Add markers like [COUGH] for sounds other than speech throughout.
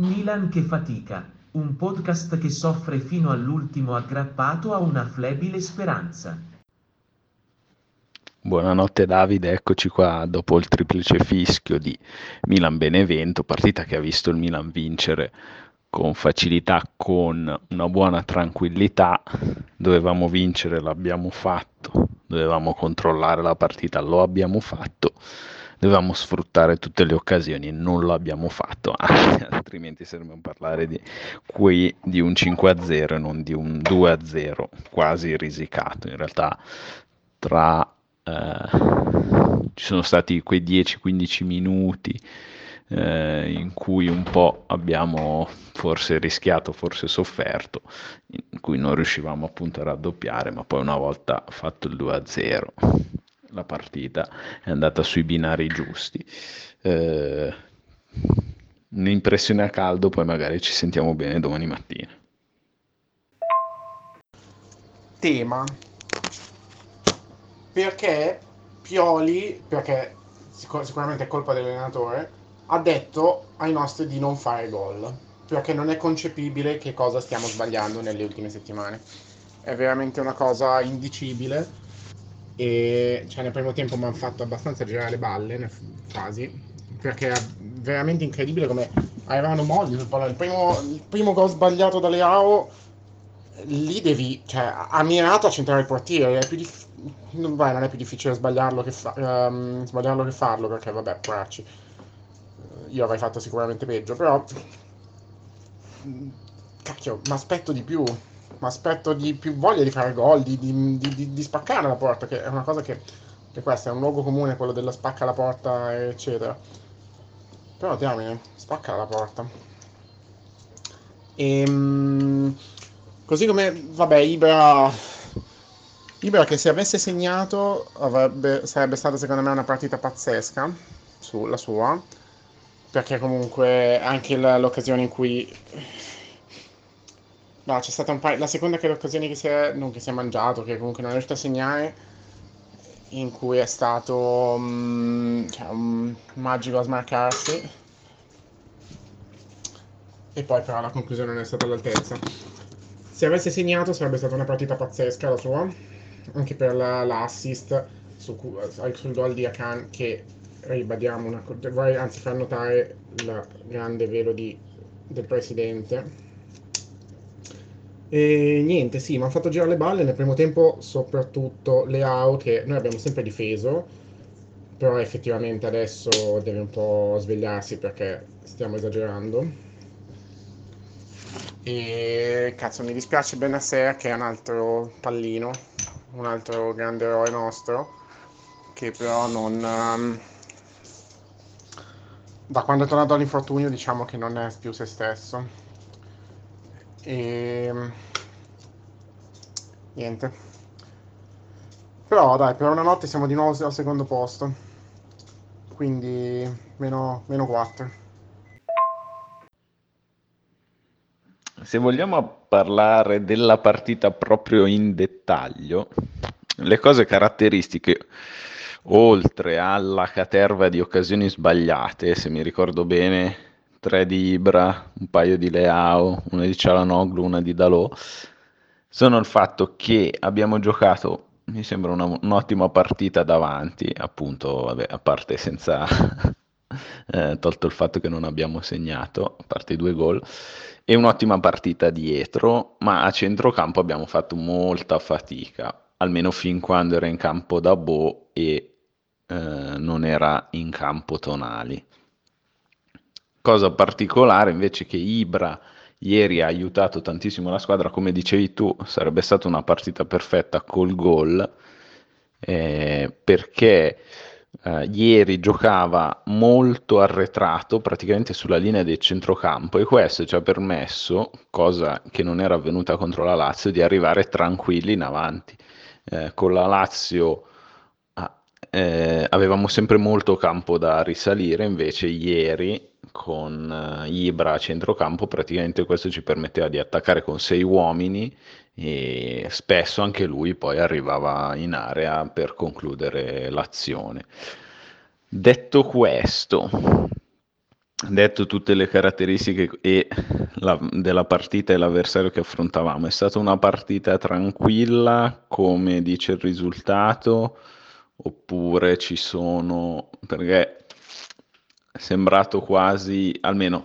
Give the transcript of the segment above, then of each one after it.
Milan che fatica, un podcast che soffre fino all'ultimo aggrappato a una flebile speranza. Buonanotte Davide, eccoci qua dopo il triplice fischio di Milan-Benevento, partita che ha visto il Milan vincere con facilità, con una buona tranquillità. Dovevamo vincere, l'abbiamo fatto, dovevamo controllare la partita, lo abbiamo fatto dovevamo sfruttare tutte le occasioni e non lo abbiamo fatto, [LAUGHS] altrimenti a parlare di, qui di un 5-0 e non di un 2-0 quasi risicato. In realtà tra eh, ci sono stati quei 10-15 minuti eh, in cui un po' abbiamo forse rischiato, forse sofferto, in cui non riuscivamo appunto a raddoppiare, ma poi una volta fatto il 2-0 la partita è andata sui binari giusti. Eh, un'impressione a caldo, poi magari ci sentiamo bene domani mattina. Tema. Perché Pioli, perché sicur- sicuramente è colpa dell'allenatore, ha detto ai nostri di non fare gol. Perché non è concepibile che cosa stiamo sbagliando nelle ultime settimane. È veramente una cosa indicibile e cioè, nel primo tempo mi hanno fatto abbastanza girare le balle quasi perché è veramente incredibile come avevano mogli sul pallone. Il primo, il primo gol sbagliato da Leao lì devi cioè ha mirato a centrare il portiere dif- non, vai, non è più difficile sbagliarlo che, fa- um, sbagliarlo che farlo perché vabbè poracci io avrei fatto sicuramente peggio però cacchio mi aspetto di più mi aspetto di più voglia di fare gol, di, di, di, di, spaccare la porta, che è una cosa che, che questo è un luogo comune, quello della spacca la porta, eccetera. Però diamine, spacca la porta. E, ehm, così come, vabbè, Ibra, Ibra che se avesse segnato avrebbe, sarebbe stata secondo me una partita pazzesca, sulla sua, perché comunque anche l'occasione in cui No, c'è stata un paio. La seconda che l'occasione che si è. non che si è mangiato, che comunque non è riuscito a segnare. In cui è stato. Um, cioè, un magico a smarcarsi. E poi però la conclusione non è stata all'altezza. Se avesse segnato sarebbe stata una partita pazzesca la sua. Anche per la, l'assist su, sul gol di Akan che ribadiamo una, vorrei anzi far notare il grande velo di, del presidente e niente, sì, mi hanno fatto girare le balle nel primo tempo, soprattutto Leao, che noi abbiamo sempre difeso, però effettivamente adesso deve un po' svegliarsi perché stiamo esagerando. E cazzo, mi dispiace Benasser che è un altro pallino, un altro grande eroe nostro, che però non... Um, da quando è tornato all'infortunio diciamo che non è più se stesso. E niente. Però dai, per una notte siamo di nuovo al secondo posto. Quindi meno, meno 4. Se vogliamo parlare della partita proprio in dettaglio, le cose caratteristiche, oltre alla caterva di occasioni sbagliate, se mi ricordo bene, tre di Ibra, un paio di Leao, una di Cialanoglu, una di Dalò, sono il fatto che abbiamo giocato, mi sembra una, un'ottima partita davanti, appunto, vabbè, a parte senza... [LAUGHS] eh, tolto il fatto che non abbiamo segnato, a parte i due gol, e un'ottima partita dietro, ma a centrocampo abbiamo fatto molta fatica, almeno fin quando era in campo da Bo e eh, non era in campo Tonali. Cosa particolare invece che Ibra ieri ha aiutato tantissimo la squadra, come dicevi tu, sarebbe stata una partita perfetta col gol, eh, perché eh, ieri giocava molto arretrato, praticamente sulla linea del centrocampo, e questo ci ha permesso, cosa che non era avvenuta contro la Lazio, di arrivare tranquilli in avanti. Eh, con la Lazio ah, eh, avevamo sempre molto campo da risalire, invece ieri con uh, Ibra a centrocampo, praticamente questo ci permetteva di attaccare con sei uomini e spesso anche lui poi arrivava in area per concludere l'azione. Detto questo, detto tutte le caratteristiche e la, della partita e l'avversario che affrontavamo. È stata una partita tranquilla, come dice il risultato, oppure ci sono... perché sembrato quasi, almeno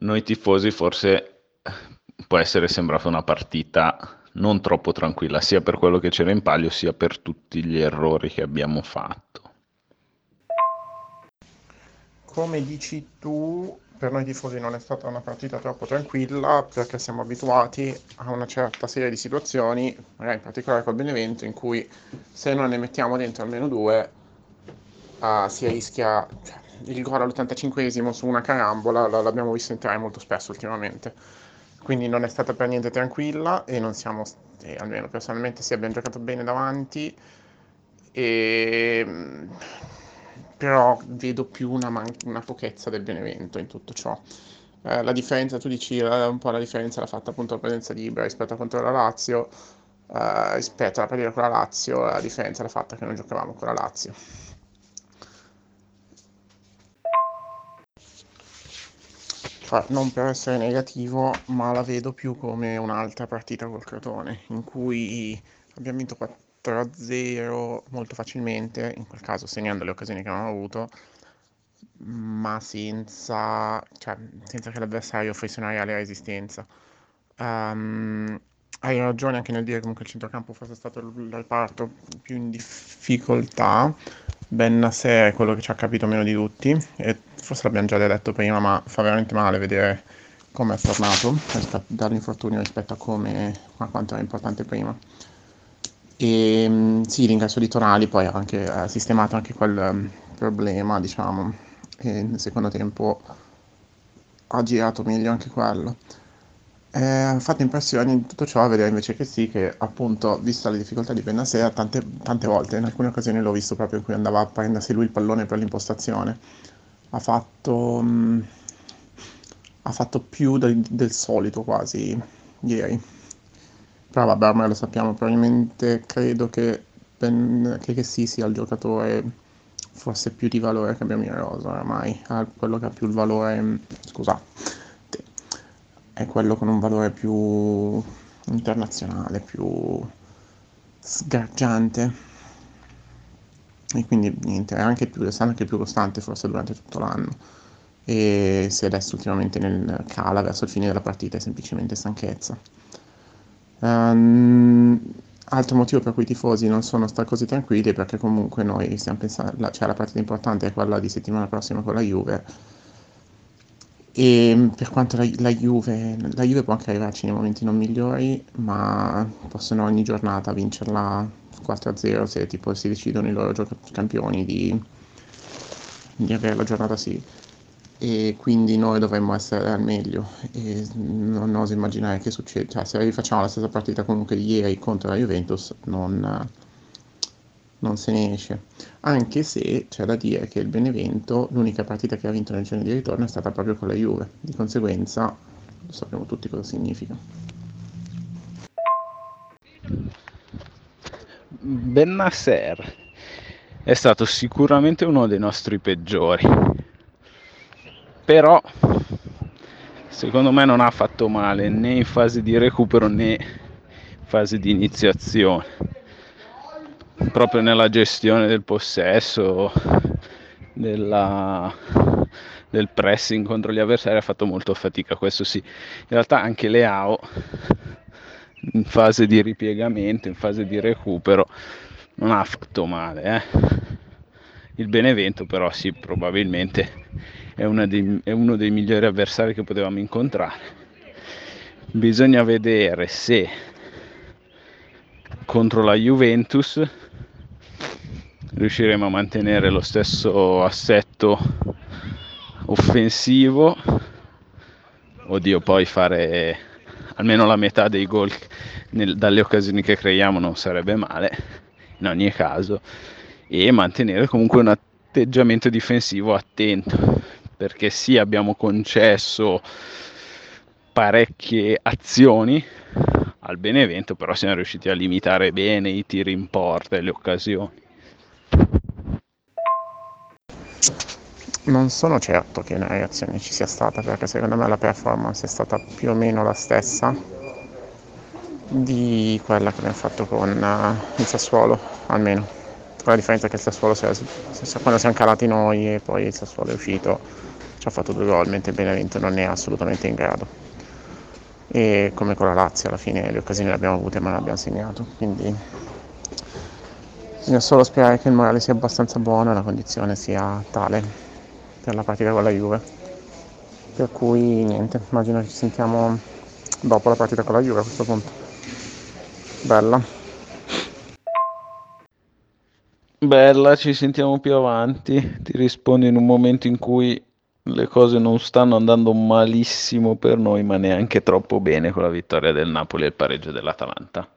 noi tifosi forse può essere sembrata una partita non troppo tranquilla, sia per quello che c'era in palio, sia per tutti gli errori che abbiamo fatto. Come dici tu, per noi tifosi non è stata una partita troppo tranquilla perché siamo abituati a una certa serie di situazioni, magari in particolare col Benevento, in cui se non ne mettiamo dentro almeno due uh, si rischia cioè, il gol all'85esimo su una carambola, l'abbiamo visto entrare molto spesso ultimamente quindi non è stata per niente tranquilla e non siamo, eh, almeno personalmente, sì, abbiamo giocato bene davanti, e, mm, però vedo più una, man- una pochezza del Benevento in tutto ciò. Eh, la differenza, tu dici, eh, un po' la differenza l'ha fatta appunto la presenza di Ibra rispetto a contro la Lazio, eh, rispetto alla partita con la Lazio, la differenza l'ha fatta che non giocavamo con la Lazio. Cioè, non per essere negativo, ma la vedo più come un'altra partita col Crotone, in cui abbiamo vinto 4-0 molto facilmente, in quel caso segnando le occasioni che avevamo avuto, ma senza, cioè, senza che l'avversario fosse una reale resistenza. Um, hai ragione anche nel dire comunque il centrocampo fosse stato il reparto più in difficoltà. Ben Nasser è quello che ci ha capito meno di tutti e forse l'abbiamo già detto prima, ma fa veramente male vedere come è tornato dall'infortunio rispetto a, come, a quanto era importante prima. E mm, sì, l'ingresso di Tonali poi ha anche ha sistemato anche quel um, problema, diciamo, e nel secondo tempo ha girato meglio anche quello. Ha fatto impressione in tutto ciò vedere invece che sì, che appunto, vista le difficoltà di Benasera, tante, tante volte, in alcune occasioni l'ho visto proprio in cui andava a prendersi lui il pallone per l'impostazione ha fatto, mh, mm, ha fatto più del, del, solito quasi ieri. Però vabbè, ormai lo sappiamo, probabilmente credo che, ben, che, che sì sia il giocatore forse più di valore che abbiamo in rosa ormai, è quello che ha più il valore, scusate, è quello con un valore più internazionale, più sgargiante e quindi niente, è anche più, è anche più costante forse durante tutto l'anno e se adesso ultimamente nel cala verso il fine della partita è semplicemente stanchezza. Um, altro motivo per cui i tifosi non sono stati così tranquilli è perché comunque noi stiamo pensando, cioè la partita importante è quella di settimana prossima con la Juve e per quanto la, la, Juve, la Juve può anche arrivarci nei momenti non migliori, ma possono ogni giornata vincerla 4-0 se tipo si decidono i loro campioni di, di avere la giornata sì. E quindi noi dovremmo essere al meglio. E non oso immaginare che succede cioè se rifacciamo la stessa partita comunque di ieri contro la Juventus non, non se ne esce. Anche se c'è da dire che il Benevento l'unica partita che ha vinto nel giorno di ritorno è stata proprio con la Juve. Di conseguenza lo sappiamo tutti cosa significa. Bennasser è stato sicuramente uno dei nostri peggiori, però secondo me non ha fatto male né in fase di recupero né in fase di iniziazione. Proprio nella gestione del possesso, della, del pressing contro gli avversari ha fatto molto fatica, questo sì. In realtà anche Leao in fase di ripiegamento, in fase di recupero, non ha fatto male. Eh? Il Benevento però sì, probabilmente è, dei, è uno dei migliori avversari che potevamo incontrare. Bisogna vedere se contro la Juventus riusciremo a mantenere lo stesso assetto offensivo. Oddio, poi fare almeno la metà dei gol nel, dalle occasioni che creiamo non sarebbe male in ogni caso e mantenere comunque un atteggiamento difensivo attento perché sì abbiamo concesso parecchie azioni al Benevento però siamo riusciti a limitare bene i tiri in porta e le occasioni non sono certo che una reazione ci sia stata perché secondo me la performance è stata più o meno la stessa di quella che abbiamo fatto con uh, il Sassuolo, almeno. Con la differenza che il Sassuolo, si è, quando siamo calati noi e poi il Sassuolo è uscito, ci ha fatto due gol, mentre Benevento non è assolutamente in grado. E come con la Lazio, alla fine le occasioni le abbiamo avute ma non abbiamo segnato. Quindi bisogna solo sperare che il morale sia abbastanza buono e la condizione sia tale per la partita con la Juve. Per cui niente, immagino ci sentiamo dopo la partita con la Juve a questo punto. Bella. Bella, ci sentiamo più avanti. Ti rispondo in un momento in cui le cose non stanno andando malissimo per noi, ma neanche troppo bene con la vittoria del Napoli e il pareggio dell'Atalanta.